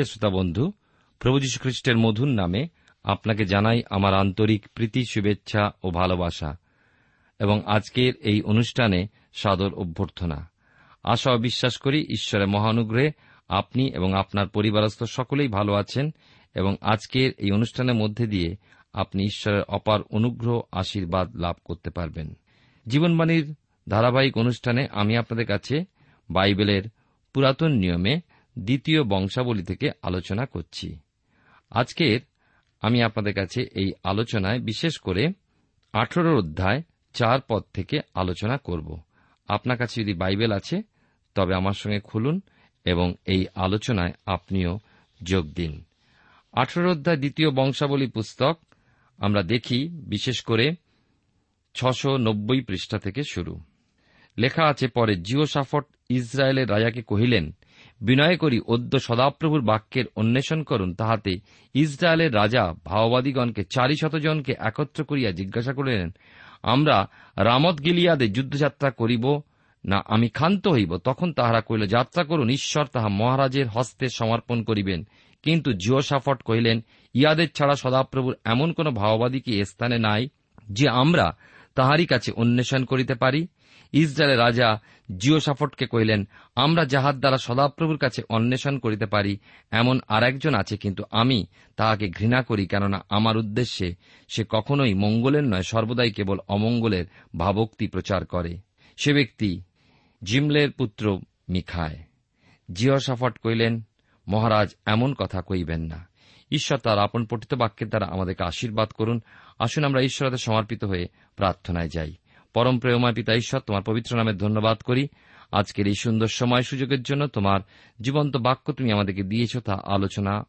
প্রিয় শ্রোতা বন্ধু, প্রভু যীশু খ্রিস্টের মধুর নামে আপনাকে জানাই আমার আন্তরিক প্রীতি, শুভেচ্ছা ও ভালোবাসা এবং আজকের এই অনুষ্ঠানে সাদর অভ্যর্থনা। আশা বিশ্বাস করি ঈশ্বরের মহানুগ্রহে আপনি এবং আপনার পরিবারস্থ সকলেই ভালো আছেন এবং আজকের এই অনুষ্ঠানের মধ্যে দিয়ে আপনি ঈশ্বরের অপার অনুগ্রহ, আশীর্বাদ লাভ করতে পারবেন। জীবনবাণীর ধারাবাহিক অনুষ্ঠানে আমি আপনাদের কাছে বাইবেলের পুরাতন নিয়মে দ্বিতীয় বংশাবলী থেকে আলোচনা করছি। আজকের আমি আপনাদের কাছে এই আলোচনায় বিশেষ করে আঠেরো অধ্যায় চার পদ থেকে আলোচনা করব। আপনার কাছে যদি বাইবেল আছে, তবে আমার সঙ্গে খুলুন এবং এই আলোচনায় আপনিও যোগ দিন। আঠেরো অধ্যায় দ্বিতীয় বংশাবলী পুস্তক আমরা দেখি, বিশেষ করে ছশো নব্বই পৃষ্ঠা থেকে শুরু। লেখা আছে, পরে জিও সাফট ইসরায়েলের রাজাকে কহিলেন বিনয় করি অদ্য সদাপ্রভুর বাক্যের অন্বেষণ করুন তাহাতে ইসরায়েলের রাজা ভাওবাদীগণকে চারি শতজনকে একত্র করিয়া জিজ্ঞাসা করিলেন, আমরা রামত গিলিয়াদে যুদ্ধযাত্রা করিব না আমি ক্ষান্ত হইব? তখন তাহারা কহিল, যাত্রা করুন, ঈশ্বর তাহা মহারাজের হস্তে সমর্পণ করিবেন। কিন্তু জিও সাফট কহিলেন, ইয়াদের ছাড়া সদাপ্রভুর এমন কোন ভাওবাদী কি স্থানে নাই যে আমরা তাহারই কাছে অন্বেষণ করিতে পারি? ইসরায়েলের রাজা জিওসাফটকে কহিলেন, আমরা যাহার দ্বারা সদাপ্রভুর কাছে অন্বেষণ করিতে পারি, এমন আর একজন আছে কিন্তু আমি তাহাকে ঘৃণা করি, কেননা আমার উদ্দেশ্যে সে কখনোই মঙ্গলের নয়, সর্বদাই কেবল অমঙ্গলের ভাবক্তি প্রচার করে। সে ব্যক্তি জিমলের পুত্র মিখায়। জিওসাফট কহিলেন, মহারাজ, এমন কথা কইবেন না। ঈশ্বর তার আপন পঠিত বাক্যের দ্বারা আমাদেরকে আশীর্বাদ করুন। আসুন আমরা ঈশ্বরের সমর্পিত হয়ে প্রার্থনায় যাই। পরম প্রেমময় পিতা ঈশ্বর, তোমার পবিত্র নামে ধন্যবাদ করি। আজকের এই সুন্দর সময় সুযোগের জন্য তোমার জীবন্ত বাক্য তুমি আমাদেরকে দিয়েছ তা আলোচনা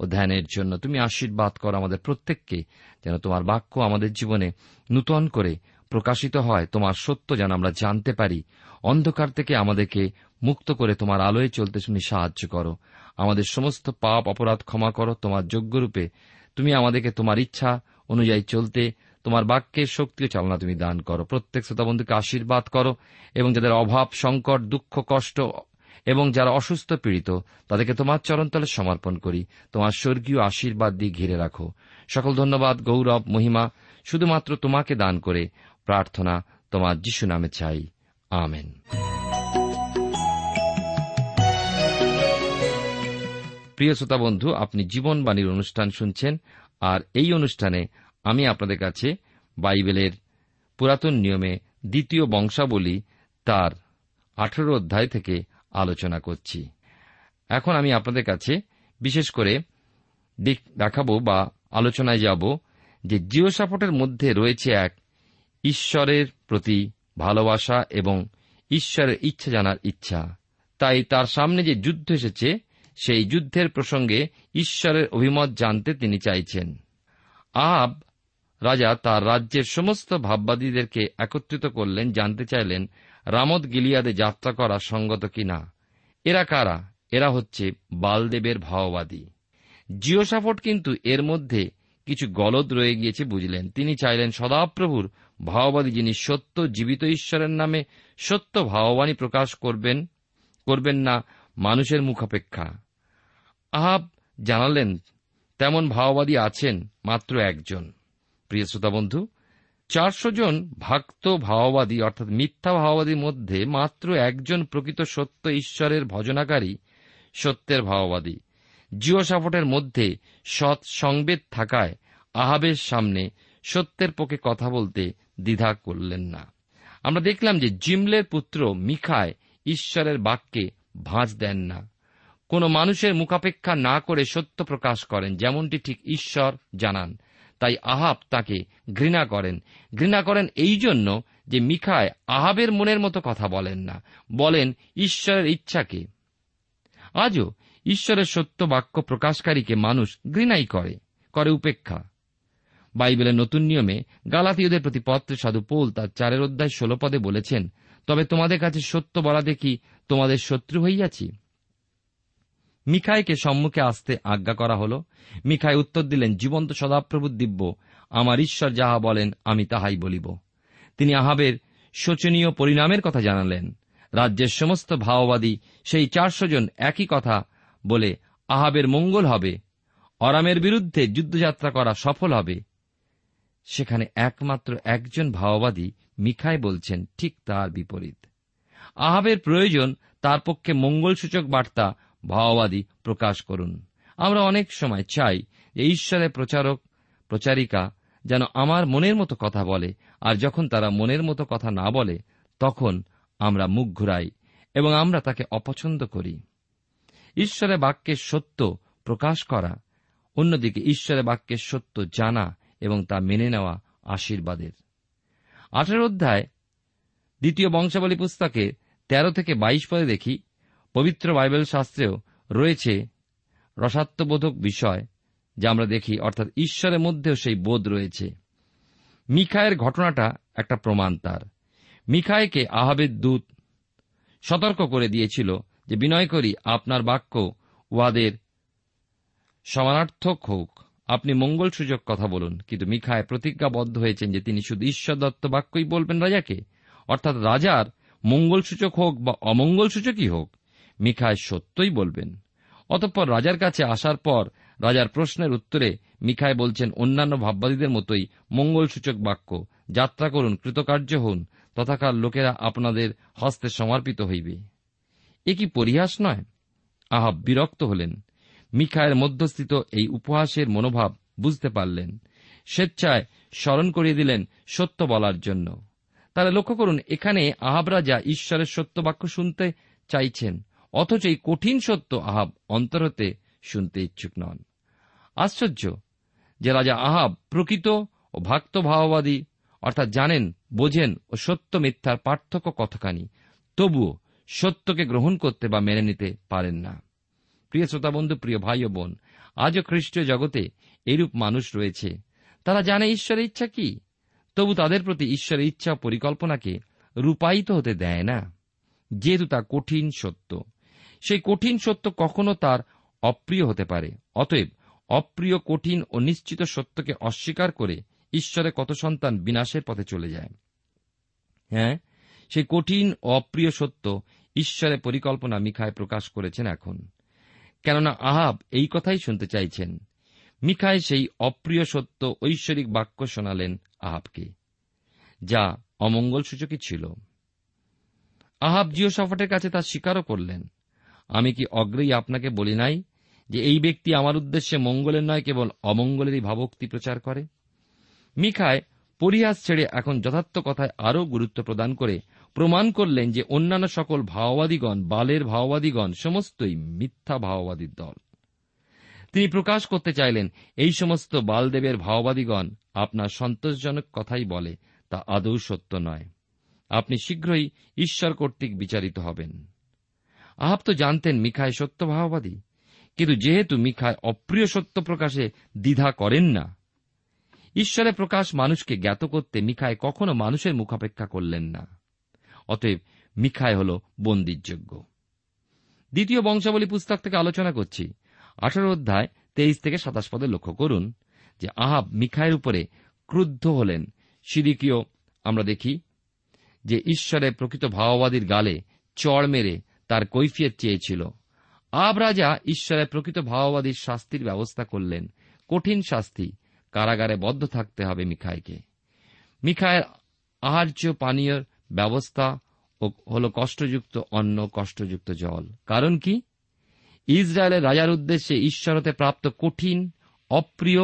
ও ধ্যানের জন্য। তুমি আশীর্বাদ করো আমাদের প্রত্যেককে, যেন তোমার বাক্য আমাদের জীবনে নূতন করে প্রকাশিত হয়, তোমার সত্য যেন আমরা জানতে পারি। অন্ধকার থেকে আমাদেরকে মুক্ত করে তোমার আলোয় চলতে তুমি সাহায্য করো। আমাদের সমস্ত পাপ, অপরাধ ক্ষমা করো, তোমার যোগ্যরূপে তুমি আমাদেরকে তোমার ইচ্ছা অনুযায়ী চলতে তোমার বাক্যের শক্তি ও চালনা তুমি দান করো। প্রত্যেক শ্রোতা বন্ধুকে আশীর্বাদ করো এবং যাদের অভাব, সংকট, দুঃখ, কষ্ট এবং যারা অসুস্থ, পীড়িত, তাদেরকে তোমার চরণতলে সমর্পণ করি। তোমার স্বর্গীয় আশীর্বাদ দিয়ে ঘিরে রাখো। সকল ধন্যবাদ, গৌরব, মহিমা, শুধুমাত্র তোমাকে দান করে প্রার্থনা তোমার যিশু নামে চাই। আমেন। প্রিয় শ্রোতা বন্ধু আপনি জীবনবাণীর অনুষ্ঠান শুনছেন আর এই অনুষ্ঠানে আমি আপনাদের কাছে বাইবেলের পুরাতন নিয়মে দ্বিতীয় বংশাবলী তার আঠেরো অধ্যায় থেকে আলোচনা করছি। এখন আমি আপনাদের কাছে বিশেষ করে দেখ- দেখাবো বা আলোচনায় যাব যে জিওসাপটের মধ্যে রয়েছে এক ঈশ্বরের প্রতি ভালোবাসা এবং ঈশ্বরের ইচ্ছা জানার ইচ্ছা। তাই তার সামনে যে যুদ্ধ এসেছে, সেই যুদ্ধের প্রসঙ্গে ঈশ্বরের অভিমত জানতে তিনি চাইছেন। আহাব রাজা তার রাজ্যের সমস্ত ভাববাদীদেরকে একত্রিত করলেন, জানতে চাইলেন রামত গিলিয়াদে যাত্রা করা সঙ্গত কিনা? এরা কারা? এরা হচ্ছে বালদেবের ভাওবাদী। জিওসাফট কিন্তু এর মধ্যে কিছু গলদ রয়ে গিয়েছে বুঝলেন। তিনি চাইলেন সদাপ্রভুর ভাওবাদী যিনি সত্য জীবিত ঈশ্বরের নামে সত্য ভাববাণী প্রকাশ করবেন করবেন না মানুষের মুখাপেক্ষা। আহাব জানালেন, তেমন ভাওবাদী আছেন মাত্র একজন। প্রিয় শ্রোতা বন্ধু, চারশো জন ভক্ত ভাওবাদী, অর্থাৎ মিথ্যা ভাওবাদীর মধ্যে মাত্র একজন প্রকৃত সত্য ঈশ্বরের ভজনাকারী সত্যের ভাওবাদী। জিওসাফটের মধ্যে সৎ সংবেদ থাকায় আহাবের সামনে সত্যের পক্ষে কথা বলতে দ্বিধা করলেন না। আমরা দেখলাম যে জিমলের পুত্র মিখায় ঈশ্বরের বাক্যে ভাঁজ দেন না। কোন মানুষের মুখাপেক্ষা না করে সত্য প্রকাশ করেন, যেমনটি ঠিক ঈশ্বর জানান। তাই আহাব তাকে ঘৃণা করেন। ঘৃণা করেন এই জন্য যে মিখায় আহাবের মনের মতো কথা বলেন না। বলেন, ঈশ্বরের ইচ্ছাকে। আজও ঈশ্বরের সত্য বাক্য প্রকাশকারীকে মানুষ ঘৃণাই করে করে উপেক্ষা। বাইবেলের নতুন নিয়মে গালাতীয়দের প্রতি পত্রে সাধু পোল তার চারের অধ্যায় ষোল পদে বলেছেন, তবে তোমাদের কাছে সত্য বলা দেখি তোমাদের শত্রু হইয়াছি। মিখাইকে সম্মুখে আসতে আজ্ঞা করা হল। মিখাই উত্তর দিলেন, জীবন্ত সদাপ্রভু দিব্য, আমার ঈশ্বর যাহা বলেন, আমি তাহাই বলিব। তিনি আহাবের শোচনীয় পরিণামের কথা জানালেন। রাজ্যের সমস্ত ভাওবাদী সেই চারশো জন একই কথা বলে আহাবের মঙ্গল হবে, অরামের বিরুদ্ধে যুদ্ধযাত্রা করা সফল হবে। সেখানে একমাত্র একজন ভাওবাদী মিখাই বলছেন, ঠিক তার বিপরীত। আহাবের প্রয়োজন, তার পক্ষে মঙ্গলসূচক বার্তা ভাওবাদী প্রকাশ করুন। আমরা অনেক সময় চাই যে ঈশ্বরের প্রচারক, প্রচারিকা যেন আমার মনের মতো কথা বলে, আর যখন তারা মনের মতো কথা না বলে, তখন আমরা মুখ ঘুরাই এবং আমরা তাকে অপছন্দ করি। ঈশ্বরের বাক্যের সত্য প্রকাশ করা, অন্যদিকে ঈশ্বরের বাক্যের সত্য জানা এবং তা মেনে নেওয়া আশীর্বাদের। আঠেরো অধ্যায়, দ্বিতীয় বংশাবলী পুস্তকে তেরো থেকে বাইশ পদে দেখি পবিত্র বাইবেল শাস্ত্রেও রয়েছে রসাত্মবোধক বিষয়, যা আমরা দেখি, অর্থাৎ ঈশ্বরের মধ্যেও সেই বোধ রয়েছে। মিখায়ের ঘটনাটা একটা প্রমাণ তার। মিখাইকে আহাবের দূত সতর্ক করে দিয়েছিল যে, বিনয় করি, আপনার বাক্য উহাদের সমানার্থক হোক। আপনি মঙ্গল সূচক কথা বলুন। কিন্তু মিখায় প্রতিজ্ঞাবদ্ধ হয়েছেন যে, তিনি শুধু ঈশ্বর দত্ত বাক্যই বলবেন রাজাকে? অর্থাৎ রাজার মঙ্গল সূচক হোক বা অমঙ্গল সূচকই হোক মিখায় সত্যই বলবেন। অতঃপর রাজার কাছে আসার পর রাজার প্রশ্নের উত্তরে মিখায় বলছেন, অন্যান্য ভাববাদীদের মতোই মঙ্গলসূচক বাক্য, যাত্রা করুন, কৃতকার্য হন, তথাকার লোকেরা আপনাদের হস্তে সমর্পিত হইবে। এ কি পরিহাস নয়? আহাব বিরক্ত হলেন। মিখায়ের মধ্যস্থিত এই উপহাসের মনোভাব বুঝতে পারলেন। স্বেচ্ছায় স্মরণ করিয়ে দিলেন সত্য বলার জন্য। তাহলে লক্ষ্য করুন, এখানে আহাব রাজা ঈশ্বরের সত্য বাক্য শুনতে চাইছেন। অথচ এই কঠিন সত্য আহাব অন্তর হতে শুনতে ইচ্ছুক নন। আশ্চর্য যে রাজা আহাব প্রকৃত ও ভক্তভাববাদী অর্থাৎ জানেন, বোঝেন ও সত্য মিথ্যার পার্থক্য কতখানি, তবুও সত্যকে গ্রহণ করতে বা মেনে নিতে পারেন না। প্রিয় শ্রোতা বন্ধু প্রিয় ভাই ও বোন, আজও খ্রিস্টীয় জগতে এরূপ মানুষ রয়েছে। তারা জানে ঈশ্বরের ইচ্ছা কি? তবু তাদের প্রতি ঈশ্বরের ইচ্ছা পরিকল্পনাকে রূপায়িত হতে দেয় না। যেহেতু তা কঠিন সত্য। সেই কঠিন সত্য কখনো তার অপ্রিয় হতে পারে। অতএব অপ্রিয়, কঠিন ও নিশ্চিত সত্যকে অস্বীকার করে ঈশ্বরে কত সন্তান বিনাশের পথে চলে যায়। হ্যাঁ সেই কঠিন ও অপ্রিয় সত্য ঈশ্বরের পরিকল্পনা মিখায় প্রকাশ করেছেন এখন। কেননা আহাব এই কথাই শুনতে চাইছেন। মিখায় সেই অপ্রিয় সত্য ঐশ্বরিক বাক্য শোনালেন আহাবকে, যা অমঙ্গল সূচকই ছিল। আহাব জিও সাফাটের কাছে তা স্বীকারও করলেন। আমি কি অগ্রেই আপনাকে বলি নাই যে এই ব্যক্তি আমার উদ্দেশ্যে মঙ্গলের নয়, কেবল অমঙ্গলেরই ভাবক্তি প্রচার করে? মিখায় পরিহাস ছেড়ে এখন যথার্থ কথায় আরও গুরুত্ব প্রদান করে প্রমাণ করলেন যে অন্যান্য সকল ভাওবাদীগণ, বালের ভাওবাদীগণ, সমস্তই মিথ্যা ভাওবাদীর দল। তিনি প্রকাশ করতে চাইলেন, এই সমস্ত বালদেবের ভাওবাদীগণ আপনার সন্তোষজনক কথাই বলে, তা আদৌ সত্য নয়। আপনি শীঘ্রই ঈশ্বর কর্তৃক বিচারিত হবেন। আহাব তো জানতেন মিখায় সত্য ভাওবাদী কিন্তু যেহেতু মিখায় অপ্রিয় সত্য প্রকাশে দ্বিধা করেন না, ঈশ্বরের প্রকাশ মানুষকে জ্ঞাত করতে মিখায় কখনো মানুষের মুখাপেক্ষা করলেন না। অতএব মিখায় হল বন্দিরযোগ্য দ্বিতীয় বংশাবলী পুস্তক থেকে আলোচনা করছি। আঠারো অধ্যায় তেইশ থেকে সাতাশ পদে লক্ষ্য করুন যে আহাব মিখায়ের উপরে ক্রুদ্ধ হলেন। সিদিকীয় আমরা দেখি যে ঈশ্বরের প্রকৃত ভাওবাদীর গালে চড় মেরে তার কৈফিয়ত চেয়েছিল। আব রাজা ঈশ্বরের প্রকৃত ভাওবাদীর শাস্তির ব্যবস্থা করলেন। কঠিন শাস্তি, কারাগারে বদ্ধ থাকতে হবে মিখাইকে মিখায়ের আহার্য পানীয় ব্যবস্থা হল কষ্টযুক্ত অন্ন, কষ্টযুক্ত জল। কারণ কি? ইসরায়েলের রাজার উদ্দেশ্যে ঈশ্বরতে প্রাপ্ত কঠিন, অপ্রিয়,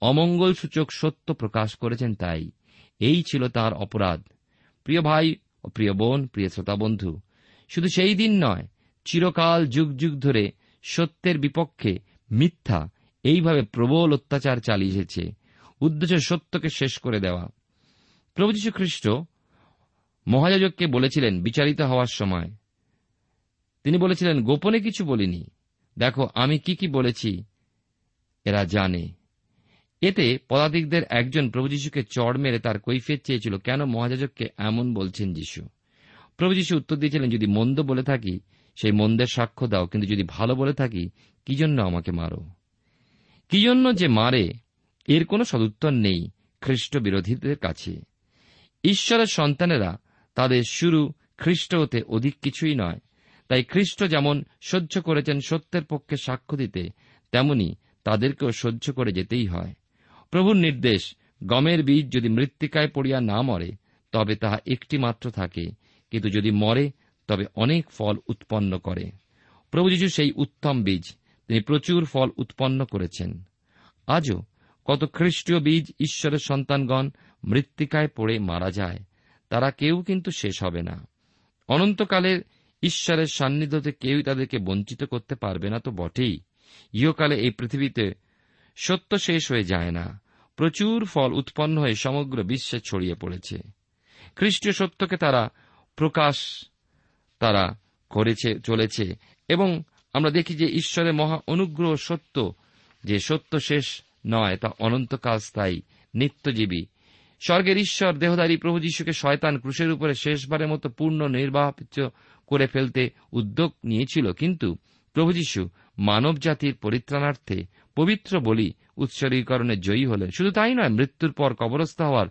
অমঙ্গলসূচক সত্য প্রকাশ করেছেন তাই। এই ছিল তার অপরাধ। প্রিয় ভাই ও প্রিয় বোন, প্রিয় শ্রোতা বন্ধু শুধু সেই দিন নয়, চিরকাল যুগ যুগ ধরে সত্যের বিপক্ষে মিথ্যা এইভাবে প্রবল অত্যাচার চালিয়েছে উদ্দেশ্য সত্যকে শেষ করে দেওয়া। প্রভু যীশু খ্রিস্ট মহাযাজককে বলেছিলেন, বিচারিত হওয়ার সময়। তিনি বলেছিলেন, গোপনে কিছু বলিনি। দেখো, আমি কি কি বলেছি, এরা জানে। এতে পদাতিকদের একজন প্রভু যীশুকে চড় মেরে তার কৈফিয়ত চেয়েছিল, কেন মহাযাজককে এমন বলছেন যীশু? প্রভু যীশু উত্তর দিয়েছিলেন, যদি মন্দ বলে থাকি, সেই মন্দের সাক্ষ্য দাও, কিন্তু যদি ভালো বলে থাকি, কি জন্য আমাকে মারো? কি জন্য যে মারে, এর কোনো সদুত্তর নেই খ্রিস্ট বিরোধীদের কাছে। ঈশ্বরের সন্তানেরা তাদের শুরু খ্রিস্ট হতে অধিক কিছুই নয়। তাই খ্রিস্ট যেমন সহ্য করেছেন সত্যের পক্ষে সাক্ষ্য দিতে, তেমনি তাদেরকেও সহ্য করে যেতেই হয়। প্রভুর নির্দেশ, গমের বীজ যদি মৃত্তিকায় পড়িয়া না মরে, তবে তাহা একটি মাত্র থাকে কিন্তু যদি মরে, তবে অনেক ফল উৎপন্ন করে। প্রভু যীশু সেই উত্তম বীজ। তিনি প্রচুর ফল উৎপন্ন করেছেন। আজও কত খ্রিস্টীয় বীজ ঈশ্বরের সন্তানগণ মৃত্তিকায় পড়ে মারা যায়, তারা কেউ কিন্তু শেষ হবে না। অনন্তকালের ঈশ্বরের সান্নিধ্যতে কেউই তাদেরকে বঞ্চিত করতে পারবে না তো বটেই। ইহকালে এই পৃথিবীতে সত্য শেষ হয়ে যায় না। প্রচুর ফল উৎপন্ন হয়ে সমগ্র বিশ্বে ছড়িয়ে পড়েছে। খ্রিস্টীয় সত্যকে তারা প্রকাশ তারা করেছে, চলেছে। এবং আমরা দেখি যে ঈশ্বরের মহা অনুগ্রহ সত্য, যে সত্য শেষ নয়, তা অনন্তকাল স্থায়ী, নিত্যজীবী। স্বর্গের ঈশ্বর, দেহধারী প্রভু যীশুকে শয়তান ক্রুশের উপরে শেষবারের মতো পূর্ণ নির্বাপিত করে ফেলতে উদ্যোগ নিয়েছিল। কিন্তু প্রভু যীশু মানব জাতির পরিত্রাণার্থে পবিত্র বলি উৎসর্গীকরণে জয়ী হলেন। শুধু তাই নয়, মৃত্যুর পর কবরস্থ হওয়ার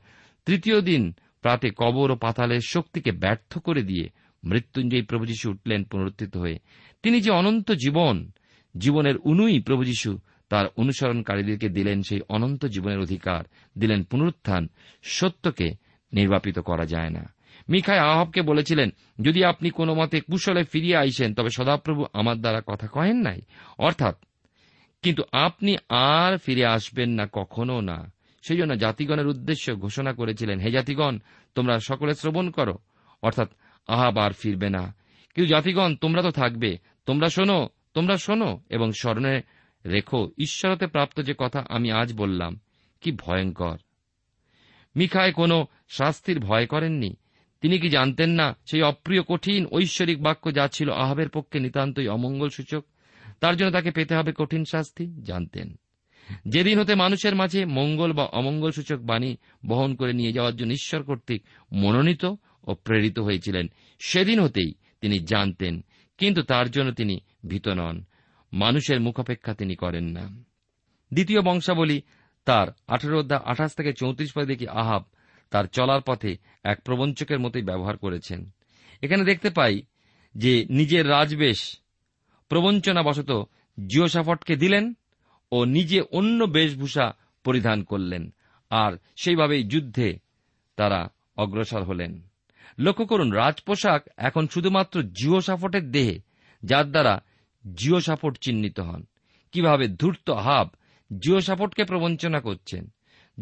তৃতীয় দিন প্রাতে কবর ও পাতালের শক্তিকে ব্যর্থ করে দিয়ে মৃত্যুঞ্জয়ী প্রভু যীশু উঠলেন পুনরুত্থিত হয়ে। তিনি যে অনন্ত জীবন, জীবনের উনুই প্রভু যীশু তার অনুসরণকারীদেরকে দিলেন, সেই অনন্ত জীবনের অধিকার দিলেন পুনরুত্থান সত্যকে নির্বাপিত করা যায় না। মিখায় আহবকে বলেছিলেন, যদি আপনি কোনো মতে কুশলে ফিরিয়ে আইসেন, তবে সদাপ্রভু আমার দ্বারা কথা কহেন নাই। অর্থাৎ, কিন্তু আপনি আর ফিরে আসবেন না, কখনো না। সেই জন্য জাতিগণের উদ্দেশ্য ঘোষণা করেছিলেন, হে জাতিগণ, তোমরা সকলে শ্রবণ করো। অর্থাৎ, আহাব আর ফিরবে না। কিন্তু জাতিগণ, তোমরা তো থাকবে, তোমরা শোনো তোমরা শোনো। এবং স্মরণে রেখো, ঈশ্বরতে প্রাপ্ত যে কথা আমি আজ বললাম, কি ভয়ঙ্কর। মিখায় কোনো শাস্তির ভয় করেননি? তিনি কি জানতেন না সেই অপ্রিয়, কঠিন, ঐশ্বরিক বাক্য যা ছিল আহাবের পক্ষে নিতান্তই অমঙ্গল সূচক তার জন্য তাকে পেতে হবে কঠিন শাস্তি? জানতেন। যেদিন হতে মানুষের মাঝে মঙ্গল বা অমঙ্গল সূচক বাণী বহন করে নিয়ে যাওয়ার জন্য ঈশ্বর কর্তৃক মনোনীত ও প্রেরিত হয়েছিলেন, সেদিন হতেই তিনি জানতেন, কিন্তু তার জন্য তিনি ভীত নন। মানুষের মুখাপেক্ষা তিনি করেন না। দ্বিতীয় বংশাবলী তার আঠেরো অধ্যায় আঠাশ থেকে চৌত্রিশ পদে দেখি আহাব তার চলার পথে এক প্রবঞ্চকের মতোই ব্যবহার করেছেন। এখানে দেখতে পাই যে নিজের রাজবেশ প্রবঞ্চনাবশত জিওসাফটকে দিলেন ও নিজে অন্য বেশভূষা পরিধান করলেন, আর সেইভাবেই যুদ্ধে তারা অগ্রসর হলেন। লক্ষ্য করুন, রাজপোশাক এখন শুধুমাত্র জিও সাফটের দেহে, যার দ্বারা জিও সাফট চিহ্নিত হন। কীভাবে ধূর্ত হাব জিও সাফটকে প্রবঞ্চনা করছেন?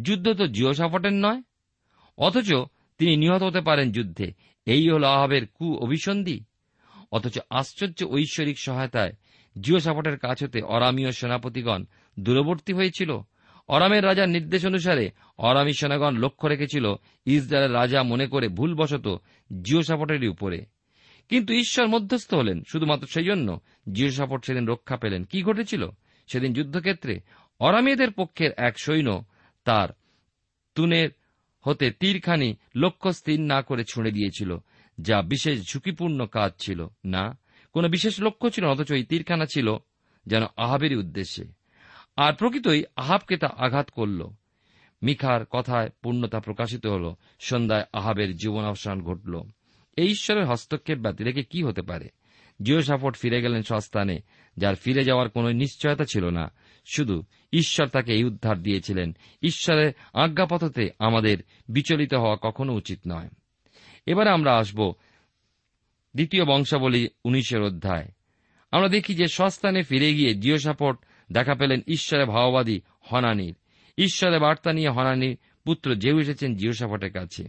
যুদ্ধ তো জিও সাফটের নয়। অথচ তিনি নিহত হতে পারেন যুদ্ধে। এই হল আহাবের কু অভিসন্ধি অথচ আশ্চর্য ঐশ্বরিক সহায়তায় জিও সাফটের কাছ হতে অরামীয় সেনাপতিগণ দূরবর্তী হয়েছিল। অরামের রাজার নির্দেশ অনুসারে অরামী সেনাগণ লক্ষ্য রেখেছিল ইসরায়েলের রাজা মনে করে ভুলবশত জিও সাপটেরই উপরে। কিন্তু ঈশ্বর মধ্যস্থ হলেন, শুধুমাত্র সেই জন্য জিও সাপট সেদিন রক্ষা পেলেন। কি ঘটেছিল? সেদিন যুদ্ধক্ষেত্রে অরামীদের পক্ষের এক সৈন্য তার তুনের হতে তীরখানি লক্ষ্য স্থির না করে ছুঁড়ে দিয়েছিল, যা বিশেষ ঝুঁকিপূর্ণ কাজ ছিল। না? কোনো বিশেষ লক্ষ্য ছিল অথচ এই তীরখানা ছিল যেন আহাবেরই উদ্দেশ্যে। আর প্রকৃতই আহাবকে তা আঘাত করল। মিখার কথায় পূর্ণতা প্রকাশিত হল। সন্ধ্যায় আহাবের জীবনাবসান ঘটল। এই ঈশ্বরের হস্তক্ষেপ ব্যতী রেখে কি হতে পারে? জিও সাপোর্ট ফিরে গেলেন স্বস্থানে, যার ফিরে যাওয়ার কোন নিশ্চয়তা ছিল না। শুধু ঈশ্বর তাকে এই উদ্ধার দিয়েছিলেন। ঈশ্বরের আজ্ঞাপথতে আমাদের বিচলিত হওয়া কখনো উচিত নয়। এবারে আমরা আসব দ্বিতীয় বংশাবলী উনিশের অধ্যায়। আমরা দেখি যে সস্তানে ফিরে গিয়ে জিওসাপট দেখা পেলেন ঈশ্বরের ভাওবাদী হনানির। ঈশ্বরের বার্তা নিয়ে হনানির পুত্র জেউ এসেছেন জিওসাপটের কাছে।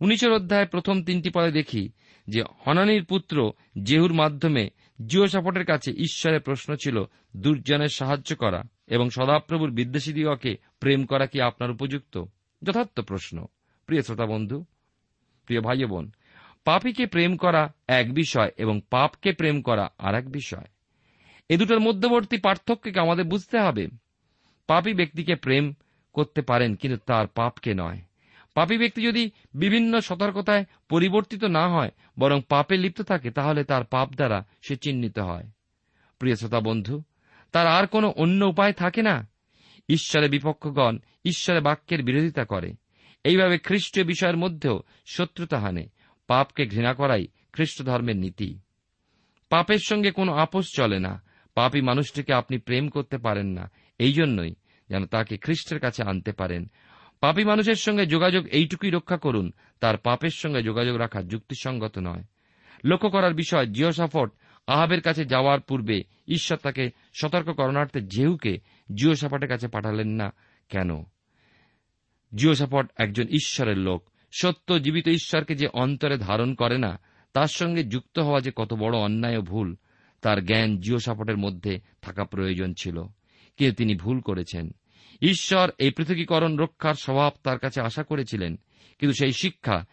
উনিশের অধ্যায় প্রথম তিনটি পদে দেখি যে হনানির পুত্র জেহুর মাধ্যমে জিওসাপটের কাছে ঈশ্বরের প্রশ্ন ছিল, দুর্জনের সাহায্য করা এবং সদাপ্রভুর বিদ্বেষীদিগকে প্রেম করা কি আপনার উপযুক্ত? যথার্থ প্রশ্ন। প্রিয় শ্রোতা বন্ধু, প্রিয় ভাই বোন পাপীকে প্রেম করা এক বিষয় এবং পাপকে প্রেম করা আর এক বিষয়। এ দুটোর মধ্যবর্তী পার্থক্যকে আমাদের বুঝতে হবে। পাপী ব্যক্তিকে প্রেম করতে পারেন, কিন্তু তার পাপকে নয়। পাপী ব্যক্তি যদি বিভিন্ন সতর্কতায় পরিবর্তিত না হয়, বরং পাপে লিপ্ত থাকে, তাহলে তার পাপ দ্বারা সে চিহ্নিত হয়। প্রিয় শ্রোতা বন্ধু, তার আর কোনো অন্য উপায় থাকে না? ঈশ্বরের বিপক্ষগণ ঈশ্বরের বাক্যের বিরোধিতা করে। এইভাবে খ্রিস্টীয় বিষয়ের মধ্যেও শত্রুতা হানে। পাপকে ঘৃণা করাই খ্রিস্ট ধর্মের নীতি। পাপের সঙ্গে কোনো আপোষ চলে না। পাপী মানুষটিকে আপনি প্রেম করতে পারেন না। এই জন্যই যেন তাকে খ্রিস্টের কাছে আনতে পারেন। পাপী মানুষের সঙ্গে যোগাযোগ এইটুকুই রক্ষা করুন, তার পাপের সঙ্গে যোগাযোগ রাখা যুক্তিসঙ্গত নয়। লক্ষ্য করার বিষয়, জিওসাফট আহাবের কাছে যাওয়ার পূর্বে ঈশ্বর তাকে সতর্ক করণার্থে জেহুকে জিওসাফটের কাছে পাঠালেন না। কেন? জিওসাফট একজন ঈশ্বরের লোক। সত্য জীবিত ঈশ্বরকে যে অন্তরে ধারণ করে না, তার সঙ্গে যুক্ত হওয়া যে কত বড় অন্যায় ও ভুল, তার জ্ঞান জিও জিওসাপটের মধ্যে থাকা প্রয়োজন ছিল। কিন্তু তিনি ভুল করেছেন? ঈশ্বর এই পৃথকীকরণ রক্ষার স্বভাব তার কাছে আশা করেছিলেন, কিন্তু সেই শিক্ষা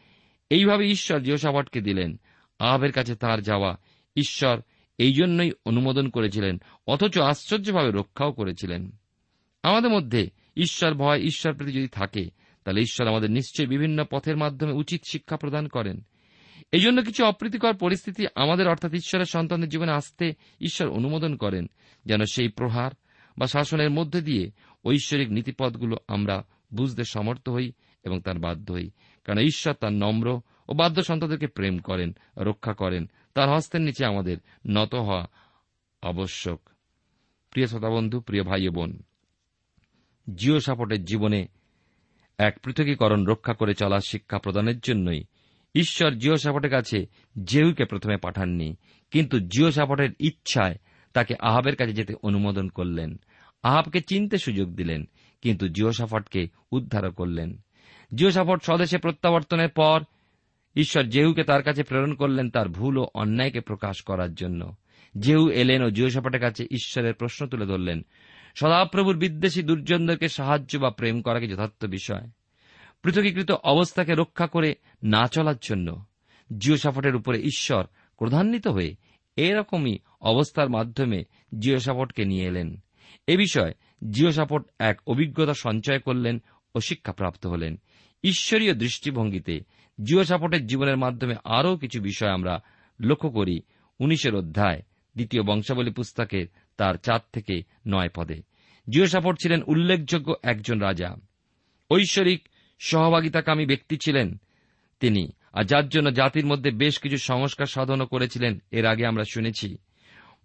এইভাবে ঈশ্বর জিওসাপটকে দিলেন। আহাবের কাছে তার যাওয়া ঈশ্বর এই জন্যই অনুমোদন করেছিলেন, অথচ আশ্চর্যভাবে রক্ষাও করেছিলেন। আমাদের মধ্যে ঈশ্বর ভয়, ঈশ্বর প্রতি যদি থাকে তাহলে ঈশ্বর আমাদের নিশ্চয়ই বিভিন্ন পথের মাধ্যমে উচিত শিক্ষা প্রদান করেন। এই জন্য কিছু অপ্রীতিকর পরিস্থিতি আমাদের অর্থাৎ ঈশ্বরের সন্তানদের জীবনে আসতে ঈশ্বর অনুমোদন করেন, যেন সেই প্রহার বা শাসনের মধ্যে দিয়ে ঐশ্বরিক নীতিপথগুলো আমরা বুঝতে সমর্থ হই এবং তার বাধ্য হই। কারণ ঈশ্বর তার নম্র ও বাধ্য সন্তানদেরকে প্রেম করেন, রক্ষা করেন। তার হস্তের নিচে আমাদের নত হওয়া আবশ্যক। প্রিয় শ্রোতা বন্ধু, প্রিয় ভাই বোন, জিও সাপোর্টের জীবনে এক পৃথকীকরণ রক্ষা করে চলার শিক্ষা প্রদানের জন্যই ঈশ্বর জিও সাপটের কাছে জেহুকে প্রথমে পাঠাননি, কিন্তু জিও সাপটের ইচ্ছায় তাকে আহাবের কাছে যেতে অনুমোদন করলেন। আহাবকে চিনতে সুযোগ দিলেন, কিন্তু জিও সাফটকে উদ্ধারও করলেন। জিও সাফট স্বদেশে প্রত্যাবর্তনের পর ঈশ্বর জেহুকে তার কাছে প্রেরণ করলেন তার ভুল ও অন্যায়কে প্রকাশ করার জন্য। জেহু এলেন ও জিও সাপটের কাছে ঈশ্বরের প্রশ্ন তুলে ধরলেন সদাপ্রভুর বিদ্বেষী দুর্জনদেরকে সাহায্য বা প্রেম করা কি যথার্থ বিষয়? পৃথকীকৃত অবস্থাকে রক্ষা করে না চলার জন্য জিওসাফটের উপরে ঈশ্বর ক্রধান্বিত হয়ে এরকমই অবস্থার মাধ্যমে জিও জিওসাফটকে নিয়ে এলেন। এ বিষয়ে জিওসাফট এক অভিজ্ঞতা সঞ্চয় করলেন ও শিক্ষাপ্রাপ্ত হলেন। ঈশ্বরীয় দৃষ্টিভঙ্গিতে জিওসাফটের জীবনের মাধ্যমে আরও কিছু বিষয় আমরা লক্ষ্য করি। উনিশের অধ্যায়, দ্বিতীয় বংশাবলী পুস্তকের তার চার থেকে নয় পদে। জিওসাফট ছিলেন উল্লেখযোগ্য একজন রাজা। ঐশ্বরিক সহভাগিতাকামী ব্যক্তি ছিলেন তিনি, আর যার জন্য জাতির মধ্যে বেশ কিছু সংস্কার সাধনও করেছিলেন, এর আগে আমরা শুনেছি।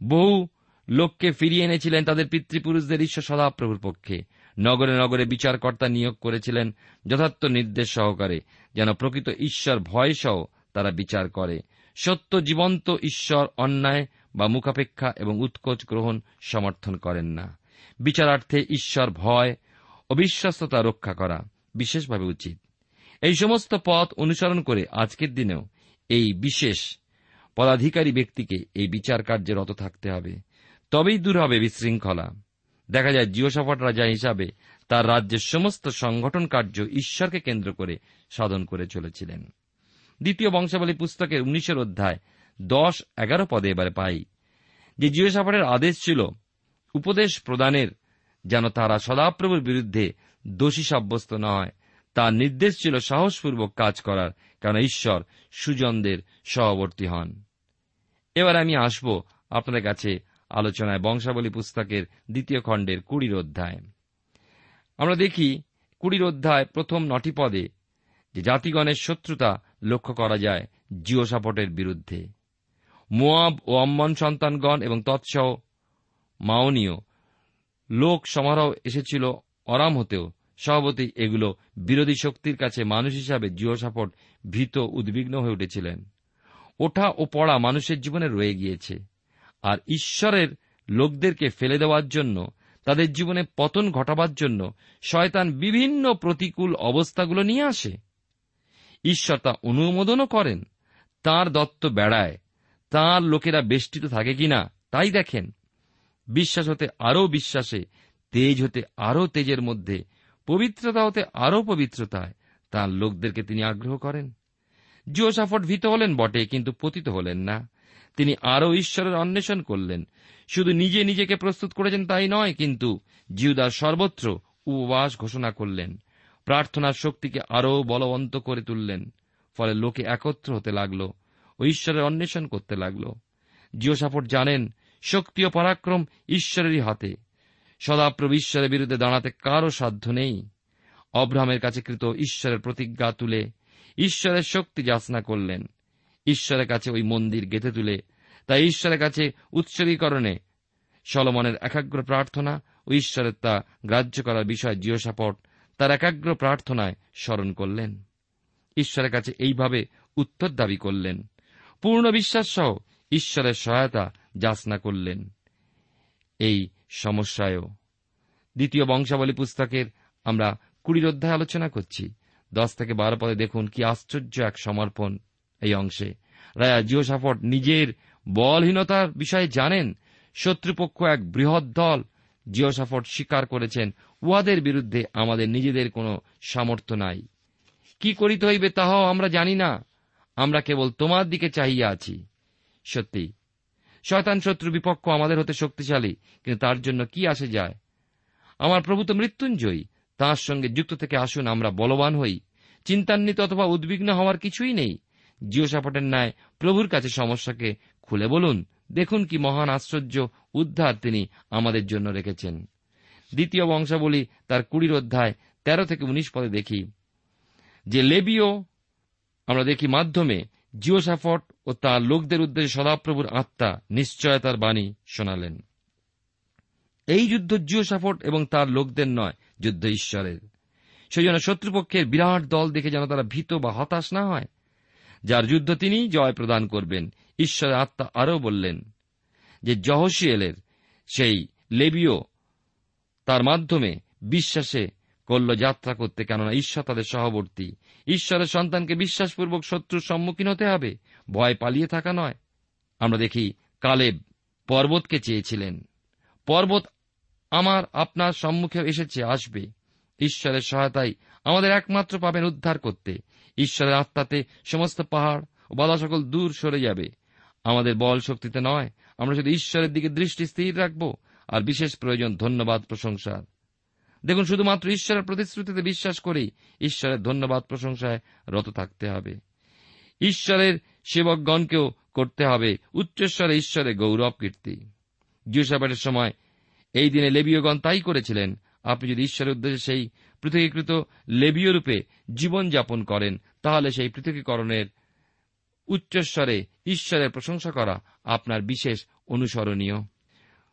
বহু লোককে ফিরিয়ে এনেছিলেন তাদের পিতৃপুরুষদের ঈশ্বর সদাপ্রভুর পক্ষে। নগরে নগরে বিচারকর্তা নিয়োগ করেছিলেন যথার্থ নির্দেশ সহকারে, যেন প্রকৃত ঈশ্বর ভয় সহ তারা বিচার করে। সত্য জীবন্ত ঈশ্বর অন্যায় বা মুখাপেক্ষা এবং উৎকোচ গ্রহণ সমর্থন করেন না। বিচারার্থে ঈশ্বর ভয় ও বিশ্বস্ততা রক্ষা করা বিশেষভাবে উচিত। এই সমস্ত পথ অনুসরণ করে আজকের দিনেও এই বিশেষ পদাধিকারী ব্যক্তিকে এই বিচার কার্যে রত থাকতে হবে। তবেই দূর হবে বিশৃঙ্খলা। দেখা যায় জিওসাফট রাজা হিসাবে তার রাজ্যের সমস্ত সংগঠন কার্য ঈশ্বরকে কেন্দ্র করে সাধন করে চলেছিলেন। দ্বিতীয় বংশাবলী পুস্তকের উনিশের অধ্যায় দশ, এগারো পদে এবারে পাই। যে জিওসাফটের আদেশ ছিল, উপদেশ প্রদানের, যেন তারা সদাপ্রভুর বিরুদ্ধে দোষী সাব্যস্ত না হয় তার নির্দেশ ছিল সাহসপূর্বক কাজ করার, কারণ ঈশ্বর সুজনদের সহবর্তী হন। এবার আমি আসব আপনাদের কাছে আলোচনায় বংশাবলী পুস্তকের দ্বিতীয় খণ্ডের কুড়ির অধ্যায়। আমরা দেখি কুড়ির অধ্যায় প্রথম নটি পদে যে জাতিগণের শত্রুতা লক্ষ্য করা যায় জিওসাপটের বিরুদ্ধে। মোয়াব ও অম্মন সন্তানগণ এবং তৎসহ মাওনীয় লোক সমারোহ এসেছিল অরাম হতেও। সভাপতি এগুলো বিরোধী শক্তির কাছে মানুষ হিসাবে জিওসাপট ভীত উদ্বিগ্ন হয়ে উঠেছিলেন। ওঠা ও পড়া মানুষের জীবনে রয়ে গিয়েছে। আর ঈশ্বরের লোকদেরকে ফেলে দেওয়ার জন্য, তাদের জীবনে পতন ঘটাবার জন্য শয়তান বিভিন্ন প্রতিকূল অবস্থাগুলো নিয়ে আসে। ঈশ্বর তা অনুমোদনও করেন, তার দত্ত বেড়ায়। তার লোকেরা বেষ্টিত থাকে কিনা, তাই দেখেন। বিশ্বাস হতে আরও বিশ্বাসে, তেজ হতে আরও তেজের মধ্যে, পবিত্রতা হতে আরও পবিত্রতায় তাঁর লোকদেরকে তিনি আগ্রহ করেন। জিওসাফট ভীত হলেন বটে, কিন্তু পতিত হলেন না। তিনি আরও ঈশ্বরের অন্বেষণ করলেন। শুধু নিজে নিজেকে প্রস্তুত করেছেন তাই নয়, কিন্তু জিউদার সর্বত্র উপবাস ঘোষণা করলেন। প্রার্থনার শক্তিকে আরও বলবন্ত করে তুললেন। ফলে লোকে একত্র হতে লাগল। ও ঈশ্বরের অন্বেষণ করতে লাগল। জিওসাফট জানেন, শক্তি ও পরাক্রম ঈশ্বরেরই হাতে। সদাপ্রভু ঈশ্বরের বিরুদ্ধে দাঁড়াতে কারও সাধ্য নেই। অব্রাহামের কাছে কৃত ঈশ্বরের প্রতিজ্ঞা তুলে ঈশ্বরের শক্তি যাচনা করলেন। ঈশ্বরের কাছে ওই মন্দির গেঁথে তুলে তাই ঈশ্বরের কাছে উৎসর্গীকরণে। সলমনের একাগ্র প্রার্থনা ও ঈশ্বরের তা গ্রাহ্য করার বিষয় জিওসাপট তার একাগ্র প্রার্থনায় স্মরণ করলেন। ঈশ্বরের কাছে এইভাবে উত্তর দাবি করলেন। পূর্ণ বিশ্বাস সহ ঈশ্বরের সহায়তা যাচনা করলেন। এই সমস্যায়ও দ্বিতীয় বংশাবলী পুস্তকের আমরা কুড়ির অধ্যায় আলোচনা করছি। দশ থেকে বারো পদে দেখুন কি আশ্চর্য এক সমর্পণ এই অংশে। রায়া জিওসাফট নিজের বলহীনতার বিষয়ে জানেন, শত্রুপক্ষ এক বৃহৎ দল জিওসাফট স্বীকার করেছেন, উহাদের বিরুদ্ধে আমাদের নিজেদের কোনো সামর্থ্য নাই। কি করিতে হইবে তাহাও আমরা জানি না। আমরা কেবল তোমার দিকে চাহিয়া আছি। সত্যি, শয়তান শত্রু বিপক্ষ আমাদের হতে শক্তিশালী, কিন্তু তার জন্য কি আসে যায়? আমার প্রভু তো মৃত্যুঞ্জয়ী, তাঁর সঙ্গে যুক্ত থেকে আসুন, আমরা বলবান হই। চিন্তান্বিত অথবা উদ্বিগ্ন হওয়ার কিছুই নেই। জিওসাপটের ন্যায় প্রভুর কাছে সমস্যাকে খুলে বলুন, দেখুন কি মহান আশ্চর্য উদ্ধার তিনি আমাদের জন্য রেখেছেন। দ্বিতীয় বংশাবলী তার কুড়ির অধ্যায় তেরো থেকে উনিশ পদে দেখি। যে লেবিও আমরা দেখি মাধ্যমে জিওসাফট ও তার লোকদের উদ্দেশ্যে সদাপ্রভুর আত্মা নিশ্চয়তার বাণী শোনালেন। এই যুদ্ধ জিওসাফট এবং তার লোকদের নয়, যুদ্ধ ঈশ্বরের। সেই জন্য শত্রুপক্ষের বিরাট দল দেখে যেন তারা ভীত বা হতাশ না হয়। যার যুদ্ধ তিনি জয় প্রদান করবেন, ঈশ্বরের আত্মা আরও বললেন যে জহসিয়েলের সেই লেবিও তার মাধ্যমে বিশ্বাসে করল যাত্রা করতে, কেননা ঈশ্বর তাদের সহবর্তী। ঈশ্বরের সন্তানকে বিশ্বাসপূর্বক শত্রুর সম্মুখীন হতে হবে। ভয় পালিয়ে থাকা নয়। আমরা দেখি কালেব পর্বতকে চেয়েছিলেন। পর্বত আমার, আপনার সম্মুখে এসেছে, আসবে। ঈশ্বরের সহায়তায় আমাদের একমাত্র পাবেন উদ্ধার করতে। ঈশ্বরের আত্মাতে সমস্ত পাহাড় ও বাধা সকল দূর সরে যাবে। আমাদের বল শক্তিতে নয়। আমরা শুধু ঈশ্বরের দিকে দৃষ্টি স্থির রাখব। আর বিশেষ প্রয়োজন ধন্যবাদ প্রশংসার। দেখুন, শুধুমাত্র ঈশ্বরের প্রতিশ্রুতিতে বিশ্বাস করেই ঈশ্বরের ধন্যবাদ প্রশংসায় রত থাকতে হবে। ঈশ্বরের সেবকগণকেও করতে হবে উচ্চস্বরে ঈশ্বরের গৌরব কীর্তি। জিওসাবাটের সময় এই দিনে লেবীয়গণ তাই করেছিলেন, আপনি যদি ঈশ্বরের উদ্দেশ্যে সেই পৃথকীকৃত লেবীয় রূপে জীবনযাপন করেন, তাহলে সেই পৃথকীকরণের উচ্চস্বরে ঈশ্বরের প্রশংসা করা আপনার বিশেষ অনুসরণীয়।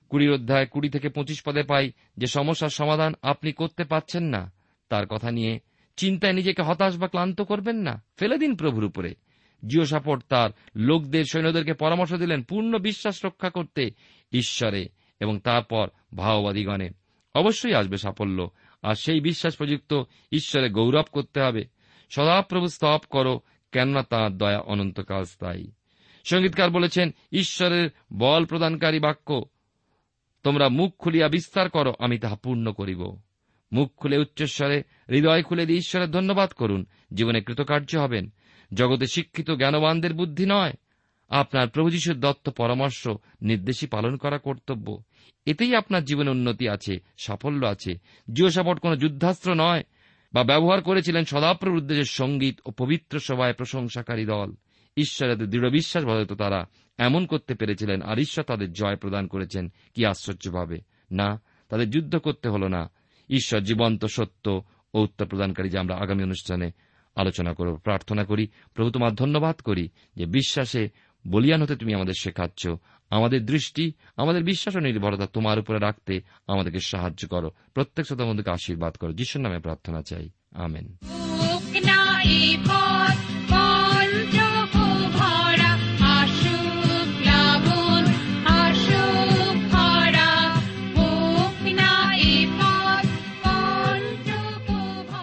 কুড়ির অধ্যায় কুড়ি থেকে পঁচিশ পদে পাই যে সমস্যার সমাধান আপনি করতে পাচ্ছেন না। তার কথা নিয়ে চিন্তায় নিজেকে হতাশ বা ক্লান্ত করবেন না। ফেলে দিন প্রভুর উপরে। জিও সাপোর্ট তার লোকদের সৈন্যদেরকে পরামর্শ দিলেন পূর্ণ বিশ্বাস রক্ষা করতে ঈশ্বরে এবং তারপর ভাওবাদীগণে। অবশ্যই আসবে সাফল্য। আর সেই বিশ্বাস প্রযুক্ত ঈশ্বরে গৌরব করতে হবে। সদাপ্রভু স্তব করো কেননা তাঁর দয়া অনন্তকাল স্থায়ী। সঙ্গীতকার বলেছেন, ঈশ্বরের বল প্রদানকারী বাক্য তোমরা মুখ খুলিয়া বিস্তার করো, আমি তাহা পূর্ণ করিব। মুখ খুলে উচ্চস্বরে হৃদয় খুলে দিয়ে ঈশ্বরের ধন্যবাদ করুন, জীবনে কৃতকার্য হবেন। জগতে শিক্ষিত জ্ঞানবানদের বুদ্ধি নয়। আপনার প্রভু যিশুর দত্ত পরামর্শ, নির্দেশই পালন করা কর্তব্য। এতেই আপনার জীবনে উন্নতি আছে, সাফল্য আছে। জিও সাপোর্ট কোন যুদ্ধাস্ত্র নয়, বা ব্যবহার করেছিলেন সদাপ্রভুর উদ্দেশ্যের সংগীত ও পবিত্র সভায় প্রশংসাকারী দল। ঈশ্বরের দৃঢ় বিশ্বাস বলত তারা। এমন করতে পেরেছিলেন আর ঈশ্বর তাদের জয় প্রদান করেছেন, কি আশ্চর্যভাবে না, তাদের যুদ্ধ করতে হল না। ঈশ্বর জীবন্ত, সত্য ও উত্তর প্রদানকারী যে আমরা আগামী অনুষ্ঠানে আলোচনা করব, প্রার্থনা করি। প্রভু তোমার ধন্যবাদ করি যে বিশ্বাসে বলিয়ান হতে তুমি আমাদের শেখাচ্ছ। আমাদের দৃষ্টি, আমাদের বিশ্বাস ও নির্ভরতা তোমার উপরে রাখতে আমাদেরকে সাহায্য করো। প্রত্যেক শ্রোতা আশীর্বাদ করো। যিশুর নামে প্রার্থনা চাই। আমেন।